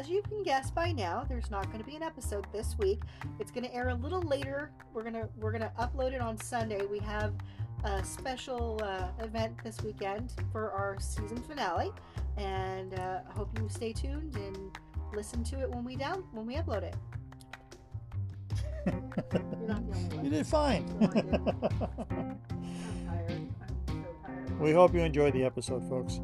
as you can guess by now, there's not going to be an episode this week. It's going to air a little later. We're gonna we're gonna upload it on Sunday. We have a special uh, event this weekend for our season finale, and uh, I hope you stay tuned and listen to it when we down when we upload it. You did fine. I'm tired. I'm so tired. we hope you enjoyed the episode, folks.